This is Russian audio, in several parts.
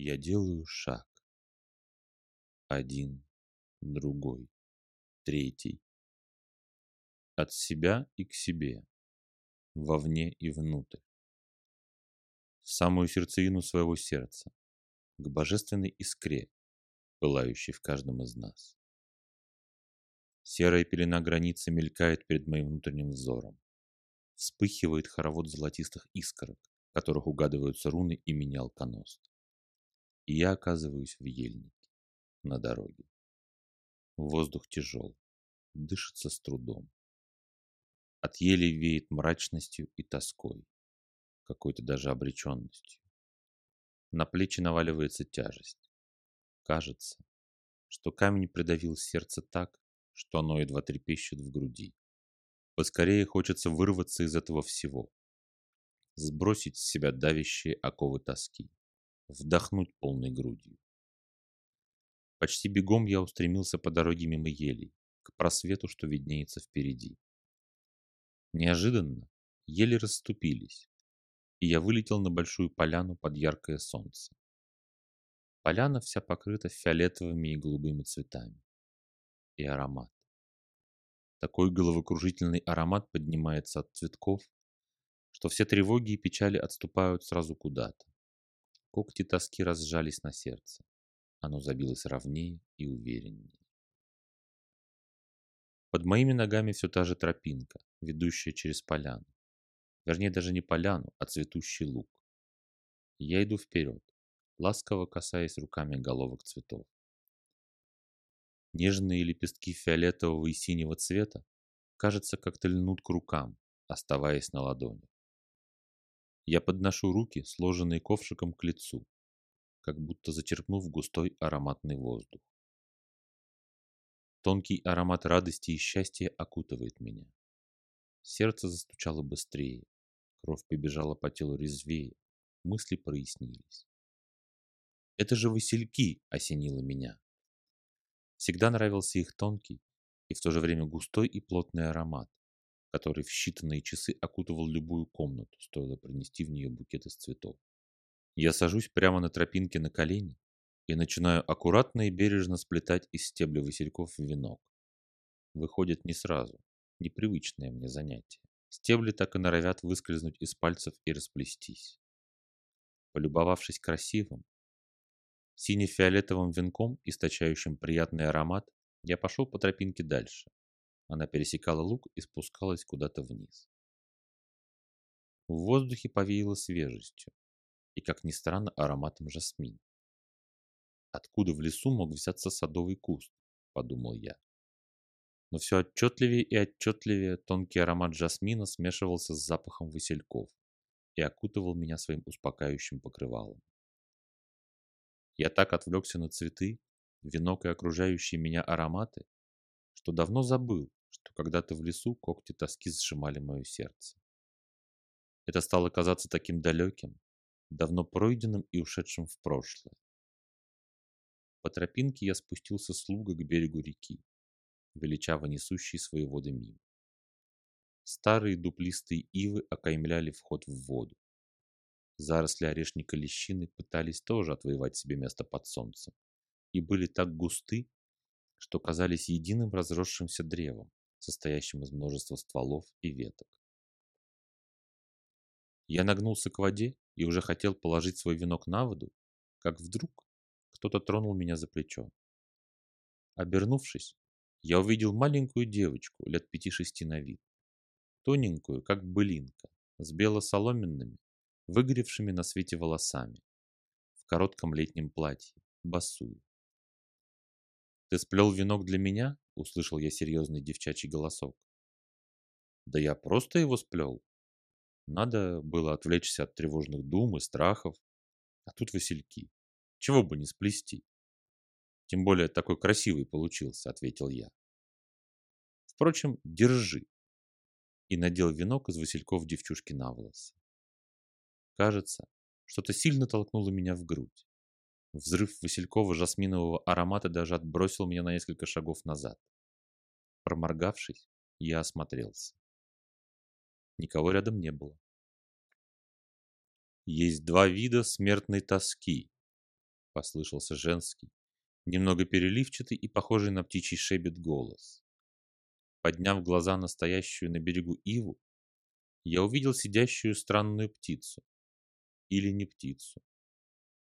Я делаю шаг. Один, другой, третий. От себя и к себе, вовне и внутрь. В самую сердцевину своего сердца, к божественной искре, пылающей в каждом из нас. Серая пелена границы мелькает перед моим внутренним взором. Вспыхивает хоровод золотистых искорок, в которых угадываются руны имени Алконост. И я оказываюсь в ельнике, на дороге. Воздух тяжел, дышится с трудом. От ели веет мрачностью и тоской, какой-то даже обреченностью. На плечи наваливается тяжесть. Кажется, что камень придавил сердце так, что оно едва трепещет в груди. Поскорее хочется вырваться из этого всего, сбросить с себя давящие оковы тоски, вдохнуть полной грудью. Почти бегом я устремился по дороге мимо елей, к просвету, что виднеется впереди. Неожиданно ели расступились, и я вылетел на большую поляну под яркое солнце. Поляна вся покрыта фиолетовыми и голубыми цветами и аромат. Такой головокружительный аромат поднимается от цветков, что все тревоги и печали отступают сразу куда-то. Когти тоски разжались на сердце. Оно забилось ровнее и увереннее. Под моими ногами все та же тропинка, ведущая через поляну. Вернее, даже не поляну, а цветущий луг. Я иду вперед, ласково касаясь руками головок цветов. Нежные лепестки фиолетового и синего цвета, кажется, как-то льнут к рукам, оставаясь на ладони. Я подношу руки, сложенные ковшиком к лицу, как будто зачерпнув густой ароматный воздух. Тонкий аромат радости и счастья окутывает меня. Сердце застучало быстрее, кровь побежала по телу резвее, мысли прояснились. Это же васильки осенило меня. Всегда нравился их тонкий и в то же время густой и плотный аромат, который в считанные часы окутывал любую комнату, стоило принести в нее букет из цветов. Я сажусь прямо на тропинке на колени и начинаю аккуратно и бережно сплетать из стебля васильков венок. Выходит не сразу, непривычное мне занятие. Стебли так и норовят выскользнуть из пальцев и расплестись. Полюбовавшись красивым, Сине-фиолетовым венком, источающим приятный аромат, я пошел по тропинке дальше. Она пересекала луг и спускалась куда-то вниз. В воздухе повеяло свежестью и, как ни странно, ароматом жасмин. Откуда в лесу мог взяться садовый куст, подумал я. Но все отчетливее и отчетливее тонкий аромат жасмина смешивался с запахом васильков и окутывал меня своим успокаивающим покрывалом. Я так отвлекся на цветы, венок и окружающие меня ароматы, что давно забыл, что когда-то в лесу когти тоски сжимали мое сердце. Это стало казаться таким далеким, давно пройденным и ушедшим в прошлое. По тропинке я спустился с луга к берегу реки, величаво несущей свои воды мимо. Старые дуплистые ивы окаймляли вход в воду. Заросли орешника лещины пытались тоже отвоевать себе место под солнцем и были так густы, что казались единым разросшимся древом, состоящим из множества стволов и веток. Я нагнулся к воде и уже хотел положить свой венок на воду, как вдруг кто-то тронул меня за плечо. Обернувшись, я увидел маленькую девочку лет пяти-шести на вид, тоненькую, как былинка, с бело-соломенными, выгоревшими на свете волосами, в коротком летнем платье, босую. «Ты сплел венок для меня?» – услышал я серьезный девчачий голосок. «Да я просто его сплел. Надо было отвлечься от тревожных дум и страхов, а тут васильки. Чего бы не сплести?» «Тем более такой красивый получился», – ответил я. «Впрочем, держи» и надел венок из васильков девчушки на волосы. Кажется, что-то сильно толкнуло меня в грудь. Взрыв васильково-жасминового аромата даже отбросил меня на несколько шагов назад. Проморгавшись, я осмотрелся. Никого рядом не было. Есть два вида смертной тоски, послышался женский, немного переливчатый и похожий на птичий шебет голос. Подняв глаза на стоящую на берегу иву, я увидел сидящую странную птицу. Или не птицу.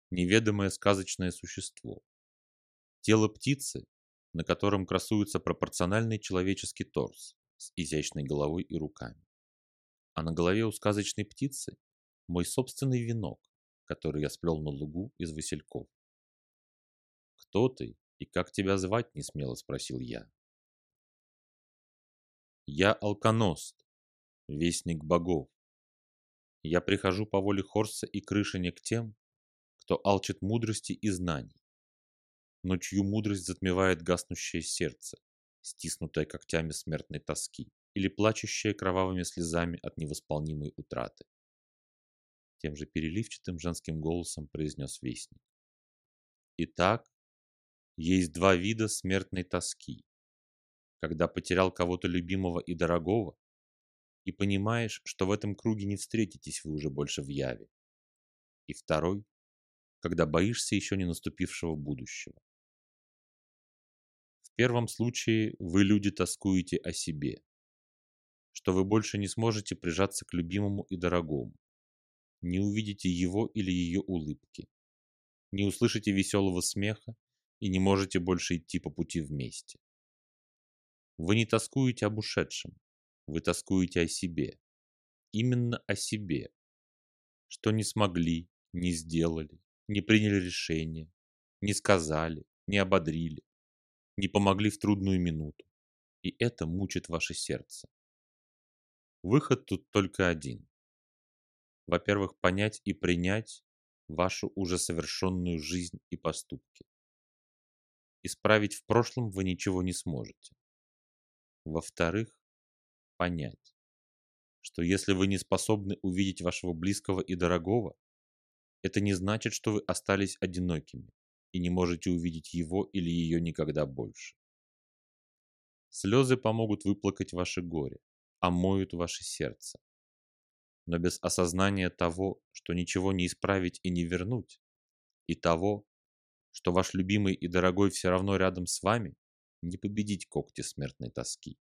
Неведомое сказочное существо. Тело птицы, на котором красуется пропорциональный человеческий торс с изящной головой и руками. А на голове у сказочной птицы мой собственный венок, который я сплел на лугу из васильков. «Кто ты и как тебя звать?» – несмело спросил я. «Я Алконост, вестник богов. Я прихожу по воле Хорса и Крышине к тем, кто алчит мудрости и знаний, но чью мудрость затмевает гаснущее сердце, стиснутое когтями смертной тоски или плачущее кровавыми слезами от невосполнимой утраты. Тем же переливчатым женским голосом произнес вестник. Итак, есть два вида смертной тоски. Когда потерял кого-то любимого и дорогого, и понимаешь, что в этом круге не встретитесь вы уже больше в яве. И второй, когда боишься еще не наступившего будущего. В первом случае вы, люди, тоскуете о себе, что вы больше не сможете прижаться к любимому и дорогому, не увидите его или ее улыбки, не услышите веселого смеха и не можете больше идти по пути вместе. Вы не тоскуете об ушедшем, вы тоскуете о себе. Именно о себе. Что не смогли, не сделали, не приняли решение, не сказали, не ободрили, не помогли в трудную минуту. И это мучит ваше сердце. Выход тут только один. Во-первых, понять и принять вашу уже совершенную жизнь и поступки. Исправить в прошлом вы ничего не сможете. Во-вторых, понять, что если вы не способны увидеть вашего близкого и дорогого, это не значит, что вы остались одинокими и не можете увидеть его или ее никогда больше. Слезы помогут выплакать ваше горе, омоют ваше сердце. Но без осознания того, что ничего не исправить и не вернуть, и того, что ваш любимый и дорогой все равно рядом с вами, не победить когти смертной тоски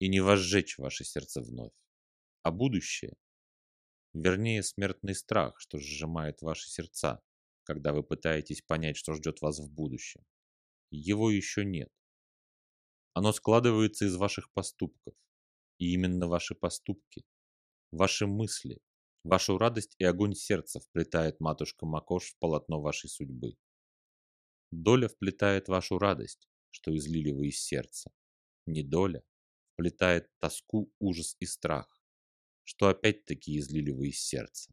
и не возжечь ваше сердце вновь. А будущее? Вернее, смертный страх, что сжимает ваши сердца, когда вы пытаетесь понять, что ждет вас в будущем. Его еще нет. Оно складывается из ваших поступков. И именно ваши поступки, ваши мысли, вашу радость и огонь сердца вплетает матушка Макош в полотно вашей судьбы. Доля вплетает вашу радость, что излили вы из сердца. Не доля, вплетает тоску, ужас и страх, что опять-таки излили вы из сердца.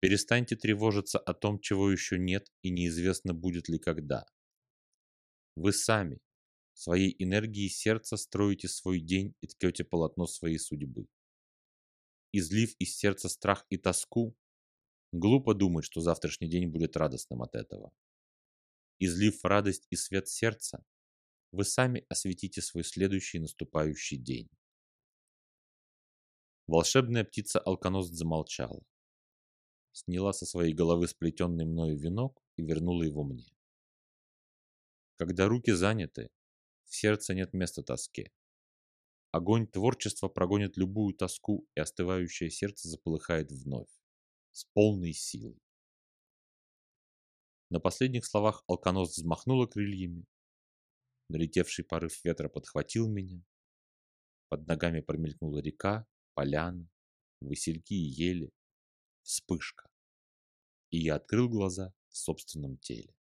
Перестаньте тревожиться о том, чего еще нет и неизвестно будет ли когда. Вы сами, своей энергией сердца строите свой день и ткете полотно своей судьбы. Излив из сердца страх и тоску, глупо думать, что завтрашний день будет радостным от этого. Излив радость и свет сердца, вы сами осветите свой следующий наступающий день. Волшебная птица Алконост замолчала. Сняла со своей головы сплетенный мною венок и вернула его мне. Когда руки заняты, в сердце нет места тоске. Огонь творчества прогонит любую тоску, и остывающее сердце заполыхает вновь, с полной силой. На последних словах алконост взмахнула крыльями, Налетевший порыв ветра подхватил меня. Под ногами промелькнула река, поляна, васильки и ели. Вспышка. И я открыл глаза в собственном теле.